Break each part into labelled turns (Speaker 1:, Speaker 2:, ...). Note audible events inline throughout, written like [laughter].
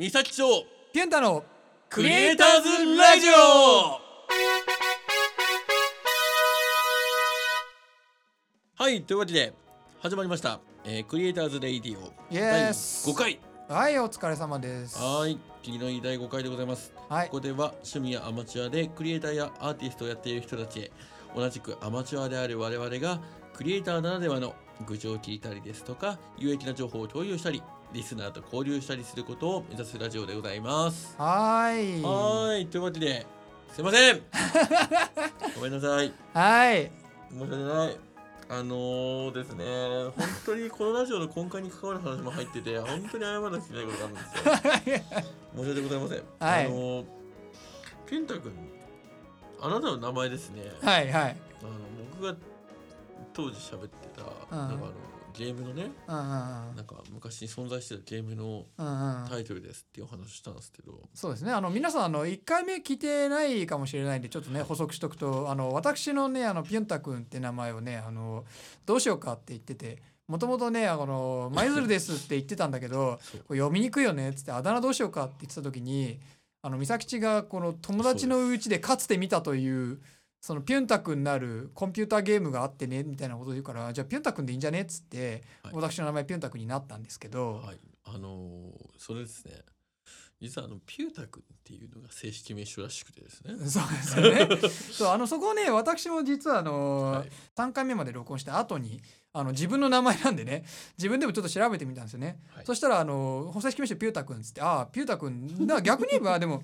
Speaker 1: 三崎町
Speaker 2: ピュンタの
Speaker 1: クリエイターズラジオ。はいというわけで始まりました、えー、クリエイターズレイディオ。
Speaker 2: イエス
Speaker 1: 第5回。
Speaker 2: はいお疲れ様です。
Speaker 1: はい霧のいい第5回でございます。
Speaker 2: はい。
Speaker 1: ここでは趣味やアマチュアでクリエイターやアーティストをやっている人たちへ同じくアマチュアである我々がクリエイターならではの愚痴を聞いたりですとか有益な情報を共有したりリスナーと交流したりすることを目指すラジオでございます。
Speaker 2: はーい。
Speaker 1: はーい。というわけですいません。[laughs] ごめんなさい。
Speaker 2: はい。
Speaker 1: 申し訳ない。あのー、ですね本当にこのラジオの根幹に関わる話も入ってて本当に謝らなきゃいけないことがあるんですよ。申し訳ございません。
Speaker 2: はい。
Speaker 1: あのー、ペンタ君、あなたの名前ですね。
Speaker 2: はいはい。
Speaker 1: あの僕が当時喋ってた、
Speaker 2: うん。
Speaker 1: なんかあのゲームのね、なんか昔に存在してたゲームのタイトルですっていうお話をしたんですけど、
Speaker 2: そうですね。あの皆さんあの1回目聞いてないかもしれないんでちょっとね補足しとくとあの私のねあのピュンタ君って名前をねあのどうしようかって言っててもともとねあの「舞鶴です」って言ってたんだけど [laughs] これ読みにくいよねっつってあだ名どうしようかって言ってた時にあの美咲ちがこの友達のうちでかつて見たというそのピュンタ君なるコンピューターゲームがあってねみたいなこと言うからじゃあピュンタ君でいいんじゃね？っつって、
Speaker 1: はい。
Speaker 2: 私の名前ピュンタ君になったんですけど、
Speaker 1: はい、あのーそれですね。実はあのピュータ君っていうのが正式名称らしくてですね。[laughs]
Speaker 2: そうですよね。[laughs] そうあのそこをね私も実はあの、
Speaker 1: はい。
Speaker 2: 3回目まで録音した後にあの自分の名前なんでね自分でもちょっと調べてみたんですよね、
Speaker 1: はい。
Speaker 2: そしたらあの正式名称ピュータ君っつってああピュータ君だ。から逆に言えばでも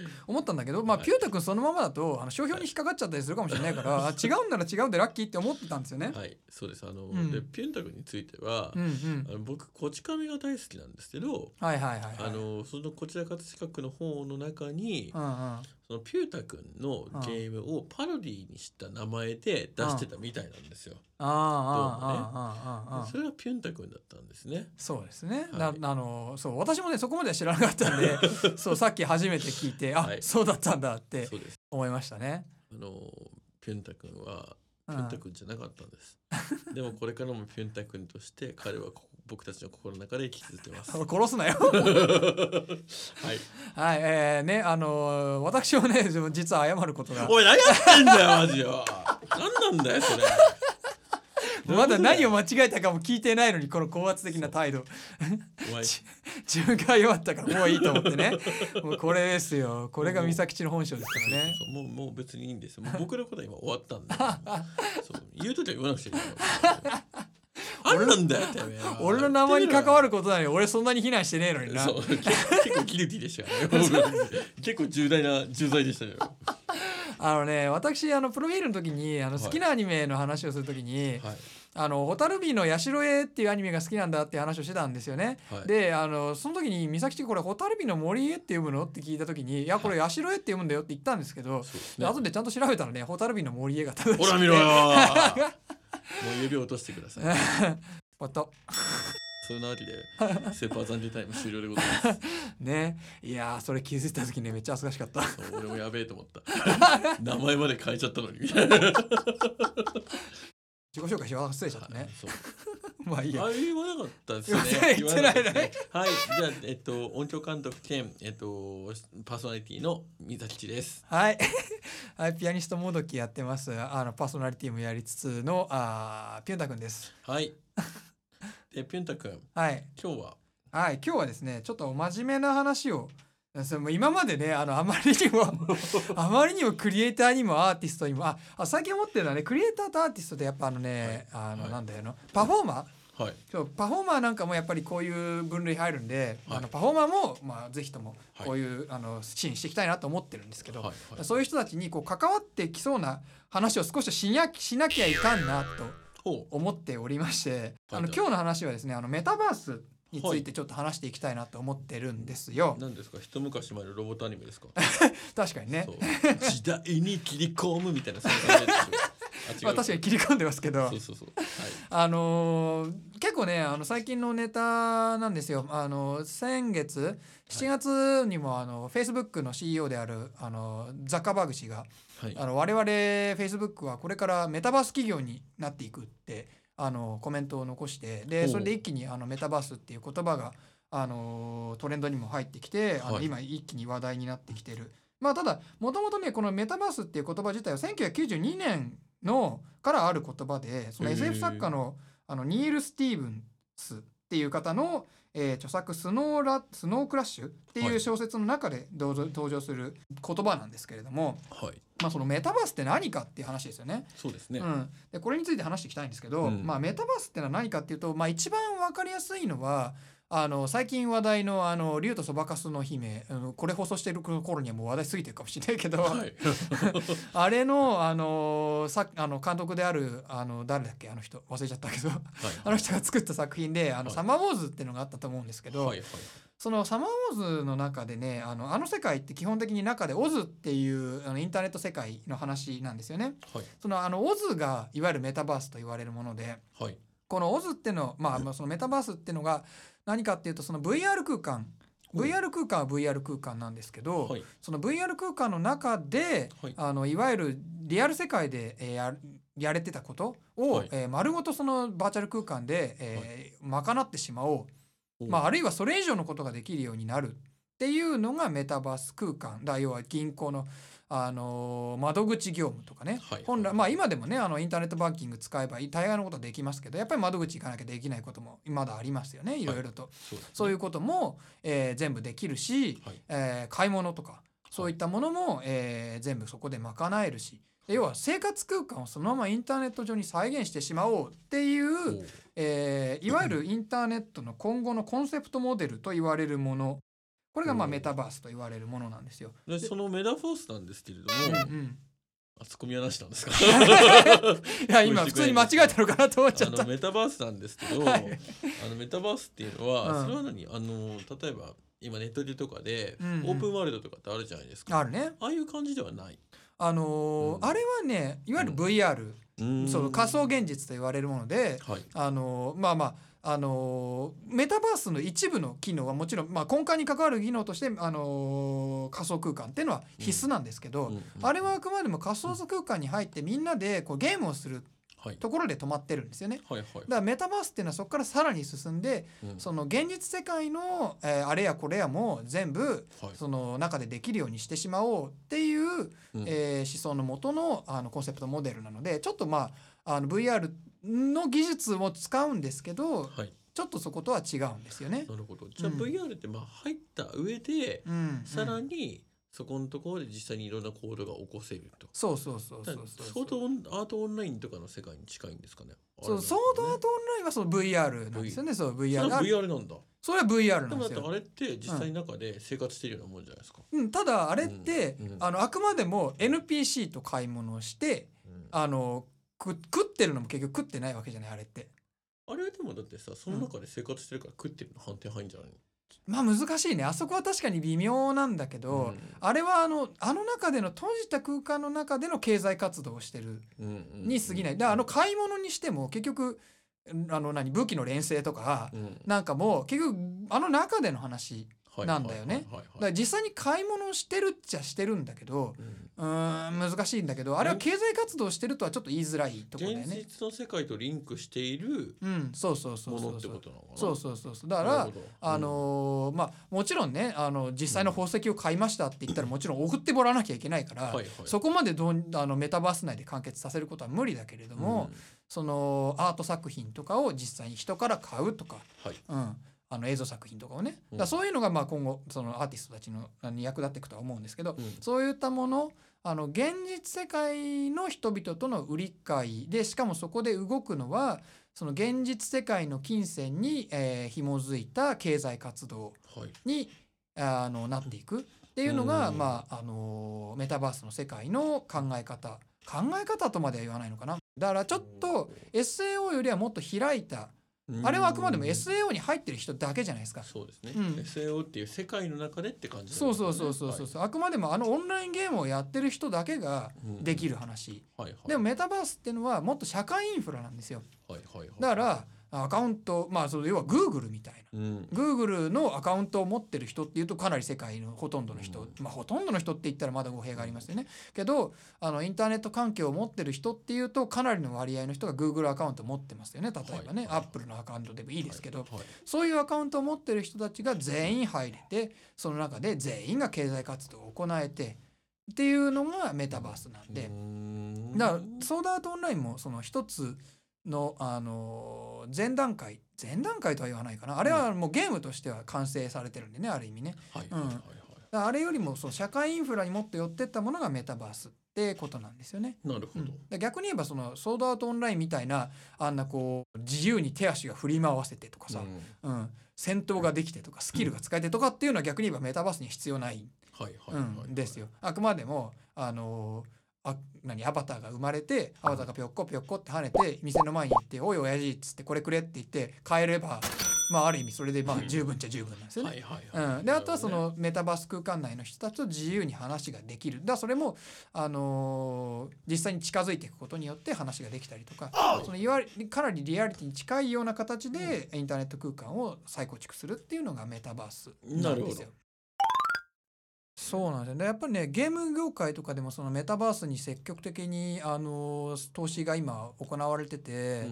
Speaker 2: [laughs] 思ったんだけど、まあ、
Speaker 1: はい
Speaker 2: ピュータ君そのままだとあの商標に引っかかっちゃったりするかもしれないから、[laughs] あ違うんなら違うんでラッキーって思ってたんですよね。
Speaker 1: はい、そうです。あの、
Speaker 2: うん
Speaker 1: でピュータ君については、
Speaker 2: うんうん
Speaker 1: あの僕こち亀が大好きなんですけど、
Speaker 2: はいはいはいはい。
Speaker 1: あのそのこちら葛飾区の方の中に、
Speaker 2: うんうん
Speaker 1: そのピュータ君のゲームをパロディにした名前で出してたみたいなんですよ。
Speaker 2: ああ、ね、
Speaker 1: それがピュンタ君だったんですね。
Speaker 2: そうですね。
Speaker 1: はい、
Speaker 2: なあのそう私もねそこまでは知らなかったんでそうさっき初めて聞いてあ、
Speaker 1: はい、
Speaker 2: そうだったんだって思いましたね。
Speaker 1: あのピュンタ君はピュンタ君じゃなかったんです。でもこれからもピュンタ君として彼はこ僕たちの心の中で生き続けます。は [laughs]
Speaker 2: 殺すなよ。
Speaker 1: い。
Speaker 2: はい、えー、ね、あのー私もね、実は謝ることが。
Speaker 1: おい何やってんだよマジよ。何なんだよそれ。[laughs]
Speaker 2: まだ何を間違えたかも聞いてないのに、この高圧的な態度。[laughs] 自分が謝ったから、もういいと思ってね。もうこれですよ。これが美咲ちの本性ですからね。
Speaker 1: もうもう別にいいんですよ。僕のことは今終わったんで。そう言うときは言わなくちゃいけない。あんなんだよ。てめえは
Speaker 2: 俺の名前に関わることなのに、俺そんなに非難してねえのにな。
Speaker 1: そ。う結結構ギルティでしたよ。ね結構重大な重罪でしたよ。
Speaker 2: あのね、私、あの、プロフィールの時に、あの、
Speaker 1: はい。
Speaker 2: 好きなアニメの話をする時に、
Speaker 1: はい。
Speaker 2: あの「蛍火の社へ」っていうアニメが好きなんだって話をしてたんですよね。
Speaker 1: はい。
Speaker 2: であのその時に美咲ちこれ「蛍火の森へ」って読むの？って聞いた時に「いやこれ社へ」って読むんだよって言ったんですけど、
Speaker 1: そうですね。
Speaker 2: で後でちゃんと調べたらね「蛍火の森へ」が正しくて
Speaker 1: ほら見ろよ [laughs] もう指を落としてください。[laughs]
Speaker 2: ポト。
Speaker 1: そんなわけでスーパー残留タイム終了でございます。[laughs]
Speaker 2: ね。いやーそれ気づいた時ねめっちゃ恥ずかしかった。
Speaker 1: そう俺もやべえと思った。[laughs] 名前まで変えちゃったのに
Speaker 2: 自己紹介し忘れちゃったね。[laughs] まあいいや。
Speaker 1: あ。言わなかったですね。
Speaker 2: 言ってない
Speaker 1: ね。はい。じゃあえっと音響監督兼えっとパーソナリティの水木です。
Speaker 2: はい、[laughs] はい、ピアニストもどきやってます。あのパーソナリティもやりつつのあーピュンタくんです。
Speaker 1: はい。でピュンタ君。
Speaker 2: はい。
Speaker 1: 今日は？
Speaker 2: はい、今日はですね、ちょっと真面目な話を。それも今までね、あの、あまりにも [laughs] あまりにもクリエイターにもアーティストにも、あ、あ最近思ってるのはね、クリエイターとアーティストってやっぱあのね、あの、
Speaker 1: はい。
Speaker 2: なんだよな、パフォーマー。
Speaker 1: はい。
Speaker 2: そうパフォーマーなんかもやっぱりこういう分類入るんで、
Speaker 1: はい。
Speaker 2: あのパフォーマーも、まあ、ぜひとも
Speaker 1: はい。
Speaker 2: こういう、あの支援していきたいなと思ってるんですけど、そういう人たちにこう関わってきそうな話を少ししなしなきゃいかんなと思っておりまして、あ
Speaker 1: はい。
Speaker 2: の今日の話はですねあのメタバースについてちょっと話していきたいなと思ってるんですよ。
Speaker 1: 何ですか？一昔前のロボットアニメですか？[laughs]
Speaker 2: 確かにね。
Speaker 1: そ。う。時代に切り込むみたいなそういう感じですよ。[laughs]
Speaker 2: まあ確かに切り込んでますけど。
Speaker 1: そうそうそう。はい。
Speaker 2: あのー結構ねあの最近のネタなんですよ。あの先月7月にもあの Facebook の CEO であるあのザッカーバーグ氏が
Speaker 1: はい。
Speaker 2: あの我々 Facebook はこれからメタバース企業になっていくってあのコメントを残してでそれで一気にあのメタバースっていう言葉があのトレンドにも入ってきてあの、
Speaker 1: はい。
Speaker 2: 今一気に話題になってきてる。まあただもともとねこのメタバースっていう言葉自体は1992年のからある言葉でその SF 作家のあのニール・スティーブンスっていう方の、えー著作スノーラ「スノークラッシュ」って
Speaker 1: はい。いう
Speaker 2: 小説の中で登場登場する言葉なんですけれども、
Speaker 1: はい。
Speaker 2: まあ、そのメタバースって何かっていう話ですよね。
Speaker 1: そうですね、
Speaker 2: うん、でこれについて話していきたいんですけど、
Speaker 1: うん。
Speaker 2: まあ、メタバースってのは何かっていうと、まあ、一番分かりやすいのはあの最近話題の「あの竜とそばかすの姫」これ放送してる頃にはもう話題過ぎてるかもしれないけど、
Speaker 1: はい。[laughs]
Speaker 2: あれのあのさあの監督であるあの誰だっけあの人忘れちゃったけどあの人が作った作品で「あの
Speaker 1: はい。
Speaker 2: サマーウォーズ」っていうのがあったと思うんですけど、
Speaker 1: はいはい
Speaker 2: そのサマーウォーズの中でねあのあの世界って基本的に中でオズっていうあのインターネット世界の話なんですよね。
Speaker 1: はい。
Speaker 2: そのあのオズがいわゆるメタバースと言われるもので
Speaker 1: はい
Speaker 2: このオズってのまあまあそのメタバースってのが何かっていうとその VR 空間。VR 空間は VR 空間なんですけど、
Speaker 1: はい。
Speaker 2: その VR 空間の中で、
Speaker 1: はい。
Speaker 2: あのいわゆるリアル世界で、えやれてたことを、
Speaker 1: はい。
Speaker 2: えー丸ごとそのバーチャル空間で、えー賄ってしまおう、まあ、あるいはそれ以上のことができるようになるっていうのがメタバース空間。だ要は銀行の、あのー窓口業務とかね、
Speaker 1: はい
Speaker 2: 本来まあ今でもねあのインターネットバンキング使えば大概のことはできますけどやっぱり窓口行かなきゃできないこともまだありますよねい。ろいろと、
Speaker 1: そうですね。
Speaker 2: そういうことも、えー全部できるし、
Speaker 1: はい。
Speaker 2: えー買い物とかそういったものも、えー全部そこで賄えるしで要は生活空間をそのままインターネット上に再現してしまおうっていう、えーいわゆるインターネットの今後のコンセプトモデルと言われるものこれがまあメタバースと言われるものなんですよ。
Speaker 1: でそのメタフォースなんですけれど
Speaker 2: うん
Speaker 1: も、
Speaker 2: うん、
Speaker 1: あツッコミはなしなんですか？[laughs]
Speaker 2: いや今普通に間違えたのかなと思っちゃった。
Speaker 1: あの。メタバースなんですけど、
Speaker 2: はい。
Speaker 1: あのメタバースっていうのは、
Speaker 2: うん。
Speaker 1: それは何？あの例えば今ネットでとかで、
Speaker 2: うんうん。
Speaker 1: オープンワールドとかってあるじゃないですか。
Speaker 2: あるね。
Speaker 1: ああいう感じではない。
Speaker 2: あのー
Speaker 1: うん。
Speaker 2: あれはねいわゆる VR、その仮想
Speaker 1: 現
Speaker 2: 現実と言われるもので、
Speaker 1: はい。
Speaker 2: あのーまあまああのーメタバースの一部の機能はもちろん、まあ、根幹に関わる機能として、あのー仮想空間っていうのは必須なんですけど、
Speaker 1: うんうん
Speaker 2: あれはあくまでも仮想空間に入ってみんなでこうゲームをする
Speaker 1: はい。
Speaker 2: ところで止まってるんですよね。
Speaker 1: はいはい。
Speaker 2: だからメタバースっていうのはそこからさらに進んで
Speaker 1: うん。
Speaker 2: その現実世界の、えーあれやこれやも全部
Speaker 1: はい。
Speaker 2: その中でできるようにしてしまおうっていう、
Speaker 1: うん。
Speaker 2: えー思想のもとのあのコンセプトモデルなのでちょっとまああの VR の技術を使うんですけど
Speaker 1: はい
Speaker 2: ちょっとそことは違うんですよね。
Speaker 1: なるほどじゃあ
Speaker 2: うん
Speaker 1: VR ってまあ入った上で、
Speaker 2: うん、
Speaker 1: さら
Speaker 2: うん
Speaker 1: にそこのところで実際にいろんな行動が起こせると。
Speaker 2: そうそうそう
Speaker 1: だ
Speaker 2: そうそう
Speaker 1: ソードオンアートオンラインとかの世界に近いんですかね。
Speaker 2: そうソードアートオンラインはその VR なんですよね。そう
Speaker 1: それ
Speaker 2: VR
Speaker 1: は
Speaker 2: あ
Speaker 1: VR なんだ。
Speaker 2: それは VR なん
Speaker 1: で
Speaker 2: すよ。
Speaker 1: あれって実際の中で生活してるようなもんじゃないですか。
Speaker 2: うん、ただあれって、
Speaker 1: うんうん
Speaker 2: あのあくまでも NPC と買い物をして
Speaker 1: うん
Speaker 2: あのく食ってるのも結局食ってないわけじゃないあれって。
Speaker 1: あれはでもだってさその中で生活してるから食ってるの反転入んじゃない
Speaker 2: まあ難しいね。あそこは確かに微妙なんだけど、
Speaker 1: の、
Speaker 2: あれはあのあの中での閉じた空間の中での経済活動をしてる
Speaker 1: うんうん
Speaker 2: に過ぎない。だからあの買い物にしても結局あの何武器の連成とか
Speaker 1: うん。
Speaker 2: なんかも結局あの中での話
Speaker 1: はい
Speaker 2: なんだよね。だから実際に買い物をしてるっちゃしてるんだけど
Speaker 1: うん。
Speaker 2: ん難しいんだけどあれは経済活動してるとはちょっと言いづらいところだよ
Speaker 1: 現
Speaker 2: ね。
Speaker 1: 実の世界とリンクしている
Speaker 2: うんそうそうそう
Speaker 1: ものって
Speaker 2: そうそう
Speaker 1: ことなのかな。
Speaker 2: そうそうそうそう。だから
Speaker 1: なるほど。
Speaker 2: あのーまあもちろんねあの実際の宝石を買いましたって言ったらもちろん送ってもらわなきゃいけないから、
Speaker 1: はいはい。
Speaker 2: そこまでどうあのメタバース内で完結させることは無理だけれども、
Speaker 1: うん。
Speaker 2: そのアート作品とかを実際に人から買うとか、
Speaker 1: はい。
Speaker 2: うん、あの映像作品とかをね、
Speaker 1: うん。
Speaker 2: だそういうのがまあ今後そのアーティストたちのに役立っていくとは思うんですけど、
Speaker 1: うん。
Speaker 2: そういったものあの現実世界の人々との売り買いでしかもそこで動くのはその現実世界の金銭に、えー紐づいた経済活動
Speaker 1: はい。
Speaker 2: にあのなっていく。っていうのが、
Speaker 1: うん
Speaker 2: まああのメタバースの世界の考え方。考え方とまでは言わないのかな。だからちょっと SAO よりはもっと開いたあれはあくまでも SAO に入ってる人だけじゃないですか。
Speaker 1: そうですね、
Speaker 2: うん。
Speaker 1: SAO っていう世界の中でって感じ
Speaker 2: そうそうそうそうそう、あくまでもあのオンラインゲームをやってる人だけができ
Speaker 1: る、
Speaker 2: る話、
Speaker 1: はいはい、
Speaker 2: でもメタバースっていうのはもっと社会インフラなんですよ
Speaker 1: はいはいはい、
Speaker 2: だからアカウントまあその要は Google みたいな。
Speaker 1: うん。
Speaker 2: Google のアカウントを持ってる人っていうとかなり世界のほとんどの人、
Speaker 1: うん。
Speaker 2: まあほとんどの人って言ったらまだ語弊がありますよね。けどあのインターネット環境を持ってる人っていうとかなりの割合の人が Google アカウントを持ってますよね例えばね、
Speaker 1: はい
Speaker 2: Apple のアカウントでもいいですけど、
Speaker 1: はいはい。
Speaker 2: そういうアカウントを持ってる人たちが全員入れてその中で全員が経済活動を行えてっていうのがメタバースなんで。だからソードアートオンラインもその一つの、あのー前段階前段階とは言わないかな。あれはもうゲームとしては完成されてるんでねある意味ね。うん
Speaker 1: はいはいはい。はい。
Speaker 2: だからあれよりもその社会インフラにもっと寄ってったものがメタバースってことなんですよね。
Speaker 1: なるほど。
Speaker 2: うん。逆に言えばそのソードアートオンラインみたいなあんなこう自由に手足が振り回せてとかさ、
Speaker 1: うん。
Speaker 2: うん。戦闘ができてとかスキルが使えてとかっていうのは逆に言えばメタバースに必要ない
Speaker 1: はいはいはい。
Speaker 2: うん、ですよ。あくまでもあのーあ何アバターが生まれてアバターがぴょっこぴょっこって跳ねて店の前に行って「おい親父」っつって「これくれ」って言って帰ればまあある意味それでまあ十分っちゃ十分なんですよね。であとはそのメタバース空間内の人たちと自由に話ができる。だそれも、あのー実際に近づいていくことによって話ができたりとかそのいわかなりリアリティに近いような形でインターネット空間を再構築するっていうのがメタバースなんですよ。そうなんですよねやっぱりねゲーム業界とかでもそのメタバースに積極的に、あのー投資が今行われてて、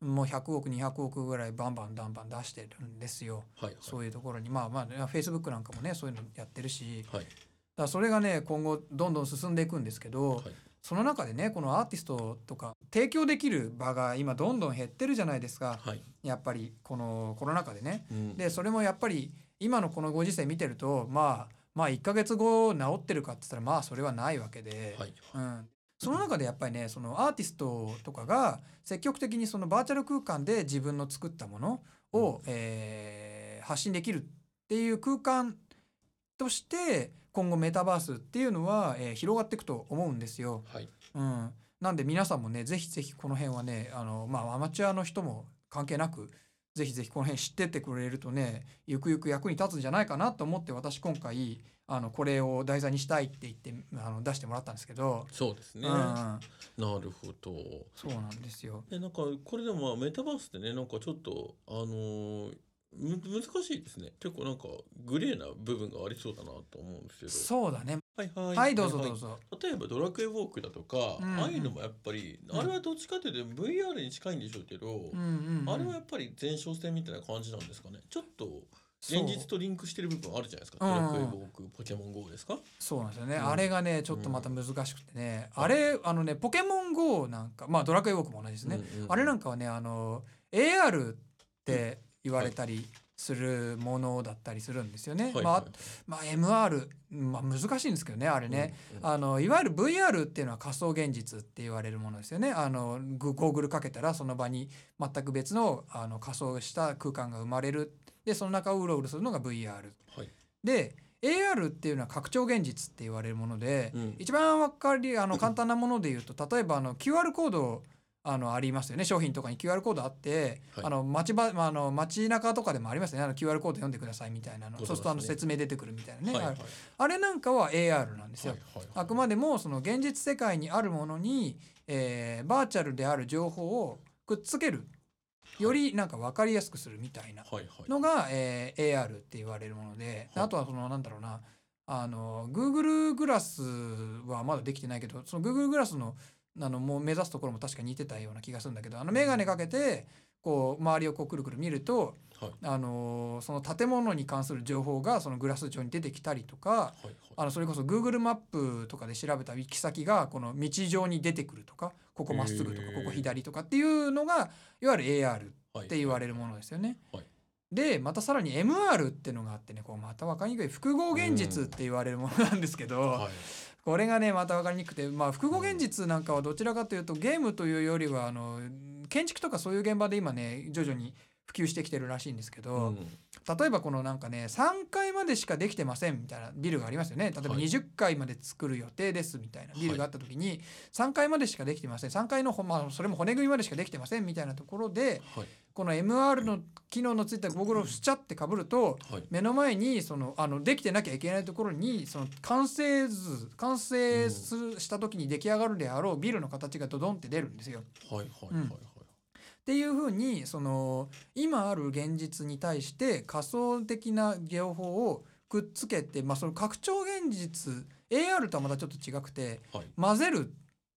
Speaker 2: もう100億200億ぐらいバンバンバンバン出してるんですよ。
Speaker 1: はいはい。
Speaker 2: そういうところにまあまあフェイスブックなんかもねそういうのやってるし
Speaker 1: はい
Speaker 2: だそれがね今後どんどん進んでいくんですけど、
Speaker 1: はい
Speaker 2: その中でねこのアーティストとか提供できる場が今どんどん減ってるじゃないですか
Speaker 1: はい。
Speaker 2: やっぱりこのコロナ禍でね。
Speaker 1: うん
Speaker 2: でそれもやっぱり今のこのご時世見てるとまあまあ1ヶ月後治ってるかって言ったらまあそれはないわけで、
Speaker 1: はい
Speaker 2: うん、その中でやっぱりねそのアーティストとかが積極的にそのバーチャル空間で自分の作ったものを、えー発信できるっていう空間として今後メタバースっていうのは、えー広がっていくと思うんですよ。
Speaker 1: はい。
Speaker 2: うん、なんで皆さんもねぜひぜひこの辺はねあの、まあ、アマチュアの人も関係なくぜひぜひこの辺知ってってくれるとねゆくゆく役に立つんじゃないかなと思って私今回あのこれを題材にしたいって言ってあの出してもらったんですけど、
Speaker 1: そうですね。
Speaker 2: うんうん
Speaker 1: なるほど。
Speaker 2: そうなんですよ。
Speaker 1: えなんかこれでもまあメタバースってねなんかちょっとあのーむ難しいですね結構なんかグレーな部分がありそうだなと思うんですけど
Speaker 2: そうだね。
Speaker 1: はいはい。
Speaker 2: はいどうぞ
Speaker 1: はい
Speaker 2: どうぞ。
Speaker 1: 例えばドラクエウォークだとか、
Speaker 2: うんうん
Speaker 1: ああいうのもやっぱり、
Speaker 2: うん
Speaker 1: あれはどっちかというと VR に近いんでしょうけど、
Speaker 2: うんうんうん
Speaker 1: あれはやっぱり前哨戦みたいな感じなんですかね。ちょっと現実とリンクしてる部分あるじゃないですか、
Speaker 2: うんうん
Speaker 1: ドラクエウォークポケモン GO ですか？
Speaker 2: そうなんですよね、
Speaker 1: うん
Speaker 2: あれがねちょっとまた難しくてね、あれあのねポケモン GO なんかまあドラクエウォークも同じですね、
Speaker 1: うんうん
Speaker 2: あれなんかはねあの AR って言われたりするものだったりするんですよね。まあ
Speaker 1: はいはい
Speaker 2: まあ MR、まあ、難しいんですけどねあれね、
Speaker 1: うんうん
Speaker 2: あのいわゆる VR っていうのは仮想現実って言われるものですよね。あのゴゴーグルかけたらその場に全く別のあの仮想した空間が生まれるでその中をうろうろするのが VR。
Speaker 1: はい
Speaker 2: で AR っていうのは拡張現実って言われるもので、
Speaker 1: うん
Speaker 2: 一番わかりあの簡単なもので言うと例えばあの QR コードあのありますよね。商品とかに QR コードあって、
Speaker 1: はい。
Speaker 2: あの街ば、まあ、あの街中とかでもありますよね。あの QR コード読んでくださいみたいなの。
Speaker 1: ね
Speaker 2: そうするとあの説明出てくるみたいなね、
Speaker 1: はいはい。
Speaker 2: ああれなんかは AR なんですよ。
Speaker 1: はいはい
Speaker 2: あくまでもその現実世界にあるものに、えーバーチャルである情報をくっつけるよりなんか分かりやすくするみたいな
Speaker 1: はいはい。
Speaker 2: のが、えー AR って言われるもので、
Speaker 1: はい。
Speaker 2: あとはそのなんだろうな。あの Google グラスはまだできてないけどその Google グラスのあのもう目指すところも確か似てたような気がするんだけどあの眼鏡かけてこう周りをこうくるくる見ると、
Speaker 1: はい。
Speaker 2: あのその建物に関する情報がそのグラス上に出てきたりとか
Speaker 1: はいはい。
Speaker 2: あのそれこそ Google マップとかで調べた行き先がこの道上に出てくるとかここまっすぐとかここ左とかっていうのがいわゆる AR
Speaker 1: はい
Speaker 2: って言われるものですよね。
Speaker 1: はい。
Speaker 2: でまたさらに MR っていうのがあってねこうまた分かりにくい複合現実って言われるものなんですけど、
Speaker 1: はい
Speaker 2: これがねまた分かりにくくて、まあ、複合現実なんかはどちらかというとゲームというよりはあの建築とかそういう現場で今ね徐々に普及してきてるらしいんですけど、
Speaker 1: うん。
Speaker 2: 例えばこのなんかね3階までしかできてませんみたいなビルがありますよね。例えば
Speaker 1: はい。
Speaker 2: 20階まで作る予定ですみたいなビルがあった時に3階までしかできてません。3階のほ、まあ、それも骨組みまでしかできてませんみたいなところで
Speaker 1: はい。
Speaker 2: この MR の機能のついたゴーグルをスチャってかぶると
Speaker 1: はい。
Speaker 2: 目の前にそのあのできてなきゃいけないところにその完成図完成した時に出来上がるであろうビルの形がドドンって出るんですよ。
Speaker 1: はいはいはいはい
Speaker 2: っていうふうにその今ある現実に対して仮想的な情報をくっつけて、まあ、その拡張現実 AR とはまたちょっと違くて
Speaker 1: はい。
Speaker 2: 混ぜるっ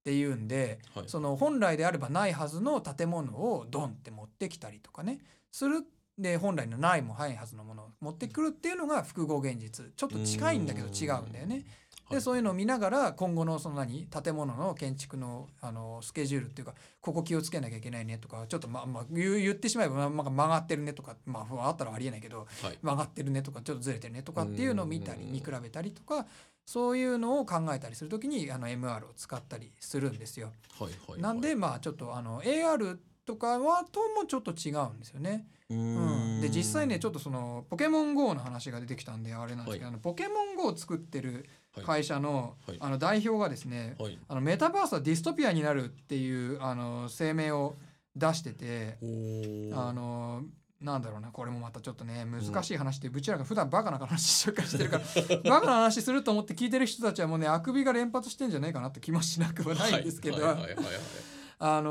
Speaker 2: ていうんで
Speaker 1: はい。
Speaker 2: その本来であればないはずの建物をドンって持ってきたりとかねするで本来のないもないはずのものを持ってくるっていうのが複合現実。ちょっと近いんだけど違うんだよね。でそういうのを見ながら今後のその何建物の建築のあのスケジュールっていうかここ気をつけなきゃいけないねとかちょっとままあ言ってしまえば、まあ、まあ曲がってるねとかまああったらありえないけど
Speaker 1: はい。
Speaker 2: 曲がってるねとかちょっとずれてるねとかっていうのを見たり
Speaker 1: うん。
Speaker 2: 見比べたりとかそういうのを考えたりするときにあの MR を使ったりするんですよ。
Speaker 1: はいはい
Speaker 2: なんでまあちょっとあの AR とかはともちょっと違うんですよね。
Speaker 1: う
Speaker 2: うん、で実際ねちょ
Speaker 1: っ
Speaker 2: っとそのポケモン GO の話が出てきたんであれなんですけど、
Speaker 1: はい。
Speaker 2: ポケモン GO を作ってる会社の,、
Speaker 1: はい。
Speaker 2: あの代表がですね、あのメタバースはディストピアになるっていうあの声明を出してて、あのなんだろうなこれもまたちょっとね難しい話で、うちらが普段バカな話紹介してるから [laughs] バカな話すると思って聞いてる人たちはもうねあくびが連発してんじゃないかなって気もしなくはないんですけど、
Speaker 1: はいはいはいはいはい
Speaker 2: あの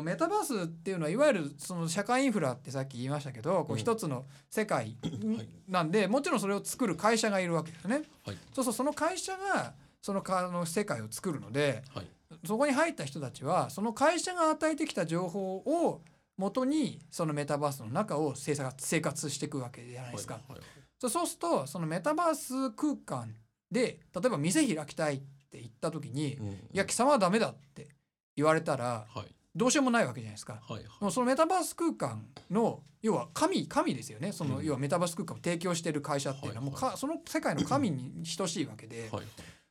Speaker 2: ーメタバースっていうのはいわゆるその社会インフラってさっき言いましたけどこ
Speaker 1: う
Speaker 2: うん。一つの世界
Speaker 1: はい
Speaker 2: なんでもちろんそれを作る会社がいるわけですよね。
Speaker 1: はい。
Speaker 2: そうそうその会社がそのの世界を作るので
Speaker 1: はい。
Speaker 2: そこに入った人たちはその会社が与えてきた情報を元にそのメタバースの中を生活生活していくわけじゃないですか。
Speaker 1: はいはい
Speaker 2: そうそうするとそのメタバース空間で例えば店開きたいって言った時に
Speaker 1: うん「
Speaker 2: いや貴様はダメだ」って言われたら
Speaker 1: はい。
Speaker 2: どうしようもないわけじゃないですか。
Speaker 1: はい
Speaker 2: もうそのメタバース空間の要は神神ですよね。その
Speaker 1: うん。
Speaker 2: 要はメタバース空間を提供している会社っていうのはもう
Speaker 1: はい
Speaker 2: かその世界の神に等しいわけで
Speaker 1: はい「
Speaker 2: い。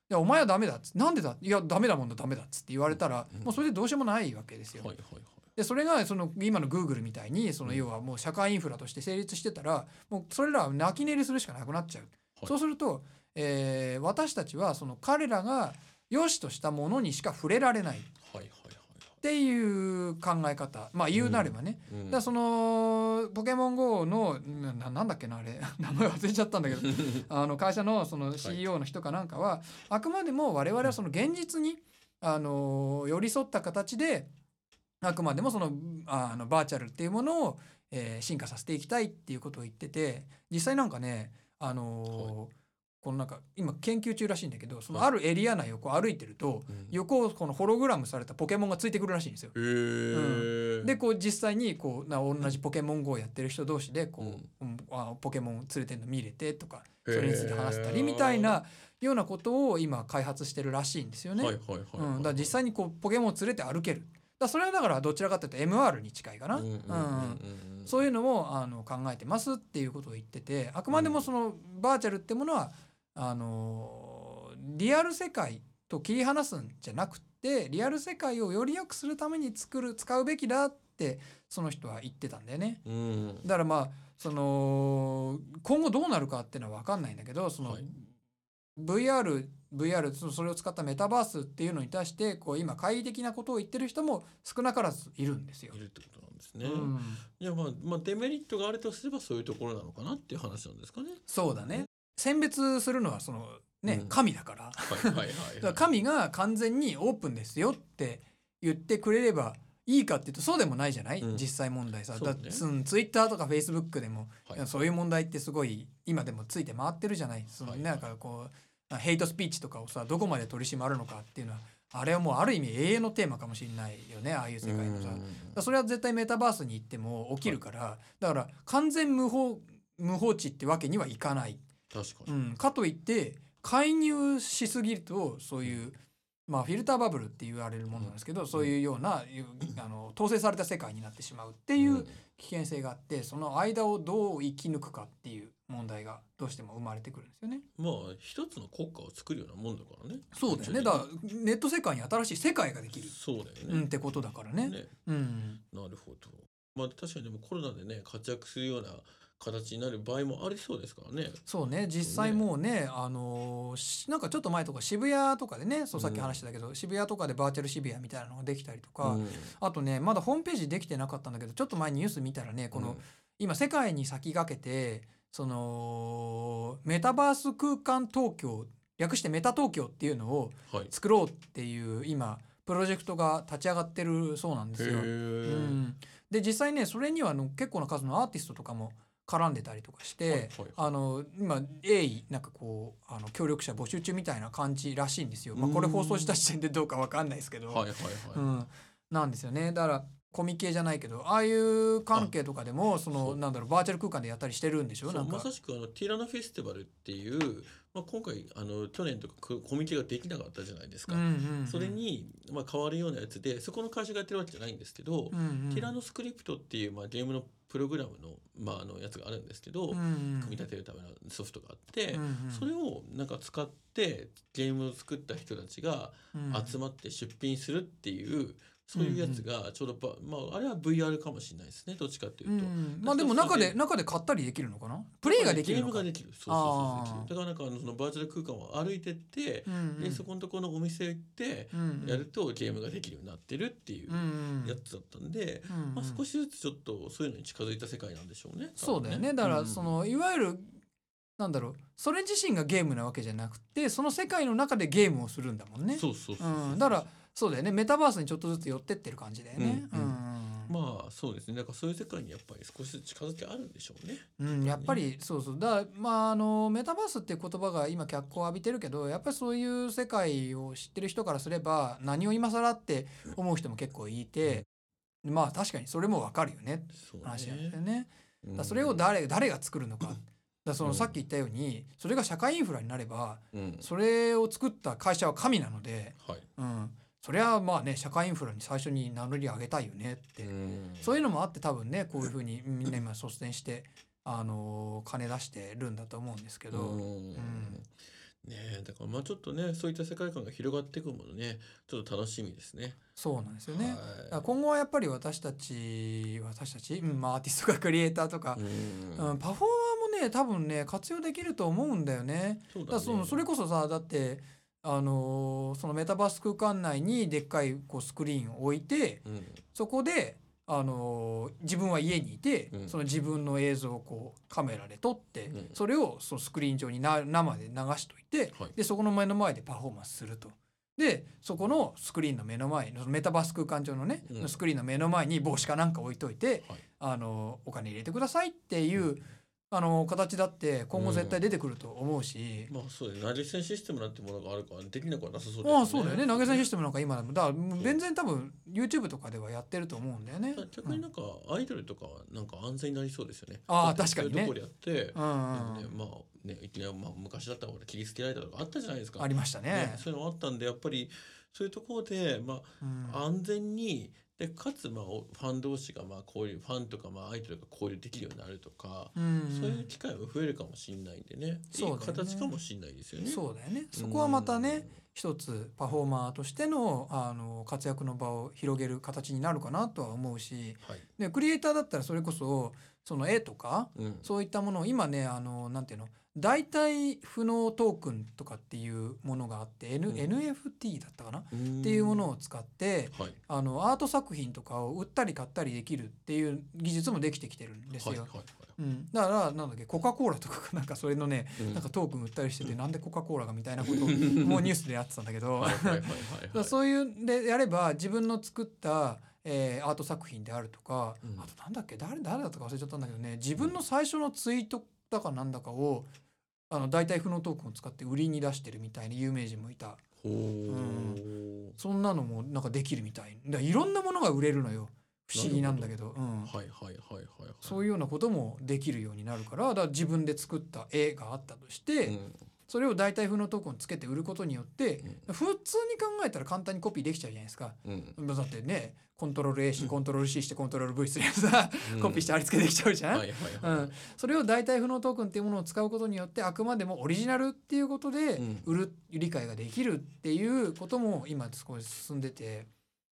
Speaker 2: やお前はダメだ」っつなんでだ?」いやダメだもんだダメだ」っつって言われたら
Speaker 1: うん。
Speaker 2: もうそれでどうしようもないわけですよ。
Speaker 1: はい。はいはい。
Speaker 2: でそれがその今のグーグルみたいにその
Speaker 1: うん。
Speaker 2: 要はもう社会インフラとして成立してたらもうそれらは泣き寝入りするしかなくなっちゃう。
Speaker 1: はい。
Speaker 2: そうすると、えー私たちはその彼らが良しとしたものにしか触れられない。っ
Speaker 1: はいはい
Speaker 2: ていう考え方。まあ言うなればね、
Speaker 1: はいはい
Speaker 2: だそのポケモン GO のななんだっけなあれ。[laughs] 名前忘れちゃったんだけど。[laughs] あの会社のその CEO の人かなんかは、あくまでも我々はその現実にあの寄り添った形であくまでもそのああのバーチャルっていうものを、えー進化させていきたいっていうことを言ってて。実際なんかねあのーこのなんか今研究中らしいんだけどその
Speaker 1: はい
Speaker 2: あるエリア内をこう歩いてると
Speaker 1: うん。
Speaker 2: 横をこのホログラムされたポケモンがついてくるらしいんですよ。
Speaker 1: へー。
Speaker 2: でこう実際にこうな同じポケモン GO をやってる人同士でこう、うん。あポケモン連れてるの見れてとかそれについて話せたりみたいなようなことを今開発してるらしいんですよね。だから実際にこうポケモンを連れて歩ける。だそれはだからどちらかというと MR に近いかな。
Speaker 1: うんうんうんうん
Speaker 2: そういうのもあの考えてますっていうことを言っててあくまでもそのバーチャルってものはあのリアル世界と切り離すんじゃなくてリアル世界をより良くするために作る使うべきだってその人は言ってたんだよね。
Speaker 1: うん
Speaker 2: だからまあその今後どうなるかっていうのは分かんないんだけどその、
Speaker 1: はい
Speaker 2: VR VR そそれを使ったメタバースっていうのに対してこう今懐疑的なことを言ってる人も少なからずいるんですよ
Speaker 1: い。るってことなんですね。
Speaker 2: うん
Speaker 1: いやまあまあデメリットがあるとすればそういうところなのかなっていう話なんですかね。
Speaker 2: そうだね選別するのはそのね、
Speaker 1: うん。
Speaker 2: 神だから。
Speaker 1: はいはいはい
Speaker 2: だから
Speaker 1: はい。
Speaker 2: 神が完全にオープンですよって言ってくれればいいかっていうとそうでもないじゃない、
Speaker 1: うん。
Speaker 2: 実際問題さ、だそのツイッターとかフェイスブックでも、
Speaker 1: はい。
Speaker 2: そういう問題ってすごい今でもついて回ってるじゃない？その、
Speaker 1: はい
Speaker 2: なんかこうヘイトスピーチとかをさどこまで取り締まるのかっていうのはあれはもうある意味永遠のテーマかもしれないよねああいう世界のさ。それは絶対メタバースに行っても起きるから、だから完全無法無法地ってわけにはいかない。
Speaker 1: 確かに。
Speaker 2: うん、かといって介入しすぎるとそういう、まあ、フィルターバブルって言われるものなんですけど、そういうようなあの統制された世界になってしまうっていう危険性があってその間をどう生き抜くかっていう問題がどうしても生まれてくるんですよね。
Speaker 1: まあ一つの国家を作るようなもんだからね。
Speaker 2: そうだよねだからネット世界に新しい世界ができる、
Speaker 1: そうだよ
Speaker 2: うん、っ
Speaker 1: ね。
Speaker 2: てことだからね。
Speaker 1: ね
Speaker 2: うん、
Speaker 1: なるほど。まあ確かにでもコロナでね活躍するような形になる場合もありそうですからね。
Speaker 2: そうね実際もうねあのなんかちょっと前とか渋谷とかでねそうさっき話してたけど、渋谷とかでバーチャル渋谷みたいなのができたりとか、
Speaker 1: うん
Speaker 2: あとねまだホームページできてなかったんだけどちょっと前にニュース見たらねこの、今世界に先駆けてそのメタバース空間東京略してメタ東京っていうのを
Speaker 1: はい。
Speaker 2: 作ろうっていう今プロジェクトが立ち上がってるそうなんですよ。うん、で実際ねそれにはあの結構な数のアーティストとかも絡んでたりとかして、あの今鋭意なんかこうあの協力者募集中みたいな感じらしいんですよ。まあ、これ
Speaker 1: うん。
Speaker 2: 放送した時点でどうかわかんないですけど、
Speaker 1: はいはいはい、
Speaker 2: うん、なんですよね。だからコミケじゃないけどああいう関係とかでもそのなんだろうバーチャル空間でやったりしてるんでしょ？なんか。
Speaker 1: まさしくあのティラノフェスティバルっていう、まあ、今回あの去年とかココミケができなかったじゃないですか、それに、まあ、変わるようなやつでそこの会社がやってるわけじゃないんですけど、
Speaker 2: うんうん。
Speaker 1: ティラノスクリプトっていう、まあ、ゲームのプログラムの,、まあ、あのやつがあるんですけど、
Speaker 2: うんうん。
Speaker 1: 組み立てるためのソフトがあって、
Speaker 2: うんうん。
Speaker 1: それをなんか使ってゲームを作った人たちが
Speaker 2: うん。
Speaker 1: 集まって出品するっていう、そういうやつがちょうどば、まあ、あれは VR かもしれないですね。どっちかっていうと。
Speaker 2: うん。まあでも中で中で買ったりできるのかな？プレイができるのか。
Speaker 1: ゲームができる。そうそうそうだからなんかあのそのバーチャル空間を歩いてって、
Speaker 2: うんうん。
Speaker 1: でそこのところのお店行って
Speaker 2: うんうん。
Speaker 1: やるとゲームができるようになってるっていう
Speaker 2: うんうん。
Speaker 1: やつだったんで、
Speaker 2: うんうん。
Speaker 1: まあ、少しずつちょっとそういうのに近づいた世界なんでしょうね。
Speaker 2: そうだよね。だから
Speaker 1: うん
Speaker 2: そのいわゆるなんだろう。それ自身がゲームなわけじゃなくてその世界の中でゲームをするんだもんね。
Speaker 1: そうそうそうそう。
Speaker 2: うん、だからそうだよね。メタバースにちょっとずつ寄ってってる感じだよね。
Speaker 1: う
Speaker 2: うん。ん。
Speaker 1: まあそうですね。だからそういう世界にやっぱり少しずつ近づきあるんでしょうね。
Speaker 2: うん、やっぱりそうそう。だまああのメタバースっていう言葉が今脚光を浴びてるけどやっぱりそういう世界を知ってる人からすれば何を今更って思う人も結構いてまあ確かにそれもわかるよね。
Speaker 1: そう
Speaker 2: 話なんですよね。
Speaker 1: うん。
Speaker 2: だそれを誰誰が作るのか。だその
Speaker 1: うん。
Speaker 2: さっき言ったようにそれが社会インフラになれば
Speaker 1: うん。
Speaker 2: それを作った会社は神なので、
Speaker 1: はい。
Speaker 2: うん、それはまあね社会インフラに最初に名乗り上げたいよねって、
Speaker 1: うん。
Speaker 2: そういうのもあって多分ねこういうふうにみんな今率先して、あのー金出してるんだと思うんですけど、
Speaker 1: うん。ねえだからまあちょっとねそういった世界観が広がっていくものねちょっと楽しみですね。
Speaker 2: そうなんですよね。だ
Speaker 1: はい
Speaker 2: 今後はやっぱり私たち私たち、[laughs] うんまあ、アーティストとかクリエイターとか、
Speaker 1: うん。
Speaker 2: うん、パフォーマーもね多分ね活用できると思うんだよね。
Speaker 1: そうだね。
Speaker 2: そのそれこそさだってあのーそのメタバース空間内にでっかいこうスクリーンを置いて
Speaker 1: うん。
Speaker 2: そこで、あのー自分は家にいて、
Speaker 1: うん。
Speaker 2: その自分の映像をこうカメラで撮って、
Speaker 1: うん。
Speaker 2: それをそのスクリーン上にな生で流しといて
Speaker 1: はい。
Speaker 2: でそこの目の前でパフォーマンスすると。でそこのスクリーンの目の前のメタバース空間上のね、
Speaker 1: うん。
Speaker 2: スクリーンの目の前に帽子かなんか置いといて、
Speaker 1: はい。
Speaker 2: あのお金入れてくださいっていう、あの形だって今後絶対出てくると思うし、
Speaker 1: まあそうですね。投げ銭システムなんてものがあるからできなくはなさそうですね。
Speaker 2: ああそうだよね。投げ銭システムなんか今でも。だから全然多分 YouTube とかではやってると思うんだよね。
Speaker 1: 逆になんかアイドルとかはなんか安全になりそうですよね。
Speaker 2: ああ
Speaker 1: だって
Speaker 2: 確かにね。
Speaker 1: そういうとこでやって、
Speaker 2: うん
Speaker 1: ねまあねいきなりまあ昔だったら俺切りつけられたとかあったじゃないですか。
Speaker 2: ありましたね。
Speaker 1: ね。そういうのあったんでやっぱりそういうところでま
Speaker 2: うん。
Speaker 1: あ安全にでかつまあおファン同士がまあ交流ファンとかまあアイドルが交流できるようになるとか、
Speaker 2: うん
Speaker 1: そういう機会も増えるかもしれないんでね。いい
Speaker 2: そうだよね。
Speaker 1: 形かもしれないですよね。
Speaker 2: そうだよね。そこはまたね一つパフォーマーとしてのあの活躍の場を広げる形になるかなとは思うし
Speaker 1: はい。
Speaker 2: でクリエイターだったらそれこそその絵とか
Speaker 1: うん。
Speaker 2: そういったものを今ねあのなんていうの代替不能トークンとかっていうものがあって、N
Speaker 1: うん
Speaker 2: NFT だったかな、
Speaker 1: っ
Speaker 2: っていうものを使って
Speaker 1: はい。
Speaker 2: あのアート作品とかを売ったり買ったりできるっていう技術もできてきてるんですよ。
Speaker 1: はいはいはい。
Speaker 2: うん、だからなんだっけコカ・コーラとかがなんかそれのね、
Speaker 1: うん
Speaker 2: なんかトークン売ったりしててなんでコカ・コーラがみたいなことをもうニュースでやってたんだけど。[laughs] そういうでやれば自分の作った、えーアート作品であるとか、
Speaker 1: うん。
Speaker 2: あとなんだっけ誰誰だったか忘れちゃったんだけどね。自分の最初のツイートだかなんだかをあの代替不能トークンを使って売りに出してるみたいな有名人もいた。そんなのもなんかできるみたい。だいろんなものが売れるのよ。不思議なんだけど。うん、
Speaker 1: はいはいはいはいはい。
Speaker 2: そういうようなこともできるようになるからだから自分で作った絵があったとして、
Speaker 1: うん
Speaker 2: それを代替不能トークンをつけて売ることによって、普通に考えたら簡単にコピーできちゃうじゃないですか。
Speaker 1: うん。
Speaker 2: だってねコントロール A してコントロール C してコントロール V すればさ、コピーして貼り付けできちゃうじゃん、それを代替不能トークンっていうものを使うことによってあくまでもオリジナルっていうことで
Speaker 1: うん。
Speaker 2: 売る理解ができるっていうことも今少し進んでて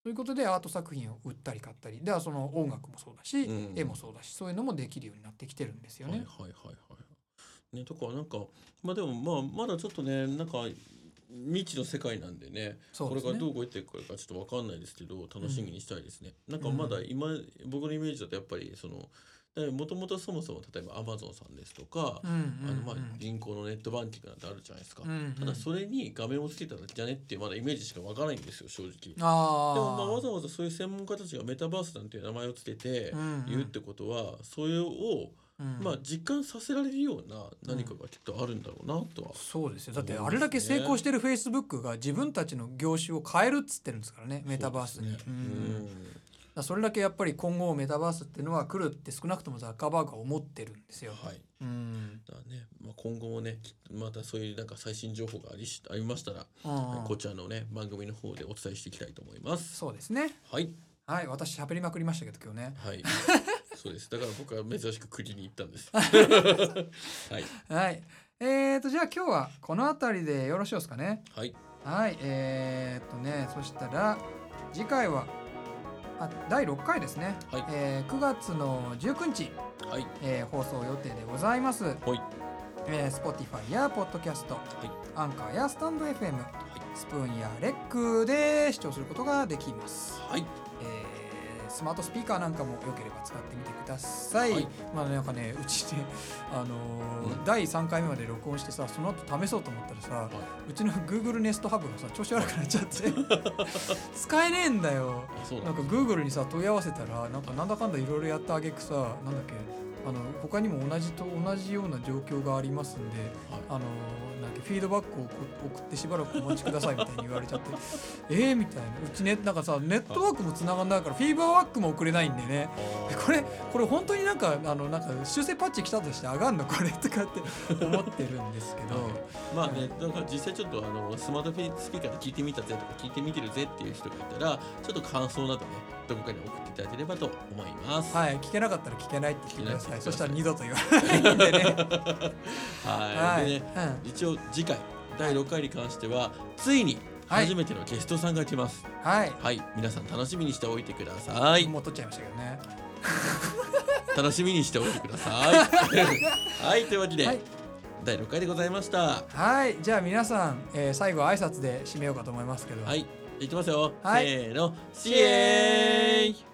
Speaker 2: そういうことでアート作品を売ったり買ったり。ではその音楽もそうだし、
Speaker 1: うん。
Speaker 2: 絵もそうだしそういうのもできるようになってきてるんですよね。
Speaker 1: はいはいはいはい。ねとかなんかまあでもまあまだちょっとねなんか未知の世界なんでね
Speaker 2: ね。
Speaker 1: これからどう動いていくかちょっとわかんないですけど楽しみにしたいですね。なんかまだ今、僕のイメージだとやっぱりそのもともとそもそも例えばアマゾンさんですとか、
Speaker 2: うんうん
Speaker 1: あのまあ
Speaker 2: うん
Speaker 1: 銀行のネットバンキングなんてあるじゃないですか、
Speaker 2: うんうん。
Speaker 1: ただそれに画面をつけただけじゃねってまだイメージしかわからないんですよ正直。でもまあわざわざそういう専門家たちがメタバースなんていう名前をつけて
Speaker 2: うんうん。
Speaker 1: 言うってことは、それを
Speaker 2: うん
Speaker 1: まあ実感させられるような何かがきっとあるんだろうなとは。
Speaker 2: そうですよだって
Speaker 1: 思
Speaker 2: あれだけ成功してるフェイスブックが自分たちの業種を変えるっつってるんですからねメタバースに。
Speaker 1: ね
Speaker 2: うんそれだけやっぱり今後メタバースっていうのは来るって少なくともザッカーバーグは思ってるんですよ。
Speaker 1: はい
Speaker 2: うん
Speaker 1: だね、まあ、今後もねまたそういうなんか最新情報がありしありましたら、
Speaker 2: うん
Speaker 1: こちらのね番組の方でお伝えしていきたいと思います。
Speaker 2: そうですね。
Speaker 1: はい
Speaker 2: はい私喋りまくりましたけど今日ね。
Speaker 1: はい [laughs] そうですだから僕は珍しく国に行ったんです。[laughs] はい
Speaker 2: はい。えーとじゃあ今日はこの辺りでよろしいですかね？
Speaker 1: はい
Speaker 2: はい。えーとねそしたら次回はあ第6回ですね。
Speaker 1: はい
Speaker 2: えー9月の19日、
Speaker 1: はい
Speaker 2: えー放送予定でございます。
Speaker 1: はい
Speaker 2: えー、Spotify や Podcast、
Speaker 1: はい
Speaker 2: アンカーやスタンド FM、スプーンやレックで視聴することができます。
Speaker 1: はい
Speaker 2: えースマートスピーカーなんかも良ければ使ってみてください。
Speaker 1: はい。
Speaker 2: まあなんかね [laughs] うちねあのー
Speaker 1: うん。
Speaker 2: 第3回目まで録音してさその後試そうと思ったらさ、
Speaker 1: は
Speaker 2: うちの Google Nest Hub がさ調子悪くなっちゃって。[laughs] 使えねえんだよ。
Speaker 1: な
Speaker 2: なんんか
Speaker 1: だ
Speaker 2: Google にさ問い合わせたらなんかなんだかんだいろいろやったあげくさなんだっけあの他にも同じと同じような状況がありますんで
Speaker 1: はい。
Speaker 2: あのなんだっけフィードバックを送ってしばらくお待ちくださいみたいに言われちゃって [laughs] えーみたいな。うちねなんかさネットワークも繋がんないからフィードバックも送れないんでね。これこれ本当になんかあのなんか修正パッチ来たとして上がんのこれとかって [laughs] 思ってるんですけど。
Speaker 1: まあね、なんか実際ちょっとあのスマートフィスピーカーで聞いてみたぜとか聞いてみてるぜっていう人がいたらちょっと感想などねどこかに送っていただければと思います。
Speaker 2: はい、聞けなかったら聞けないって言ってくださ
Speaker 1: い。
Speaker 2: そしたら二度と言わないんでね。[laughs]
Speaker 1: はい、
Speaker 2: はい、
Speaker 1: でね一応次回第6回に関してはついに
Speaker 2: はい
Speaker 1: 初めてのゲストさんが来ます。
Speaker 2: うん、はい。
Speaker 1: はい、皆さん楽しみにしておいてください。
Speaker 2: もう取っちゃいましたけどね。[laughs]
Speaker 1: 楽しみにしておいてください。[laughs] はい、というわけで、
Speaker 2: はい、
Speaker 1: 第6回でございました。
Speaker 2: はい、じゃあ皆さん、えー最後挨拶で締めようかと思いますけど。
Speaker 1: はい、いきますよ。
Speaker 2: はい
Speaker 1: せーの、シエーイ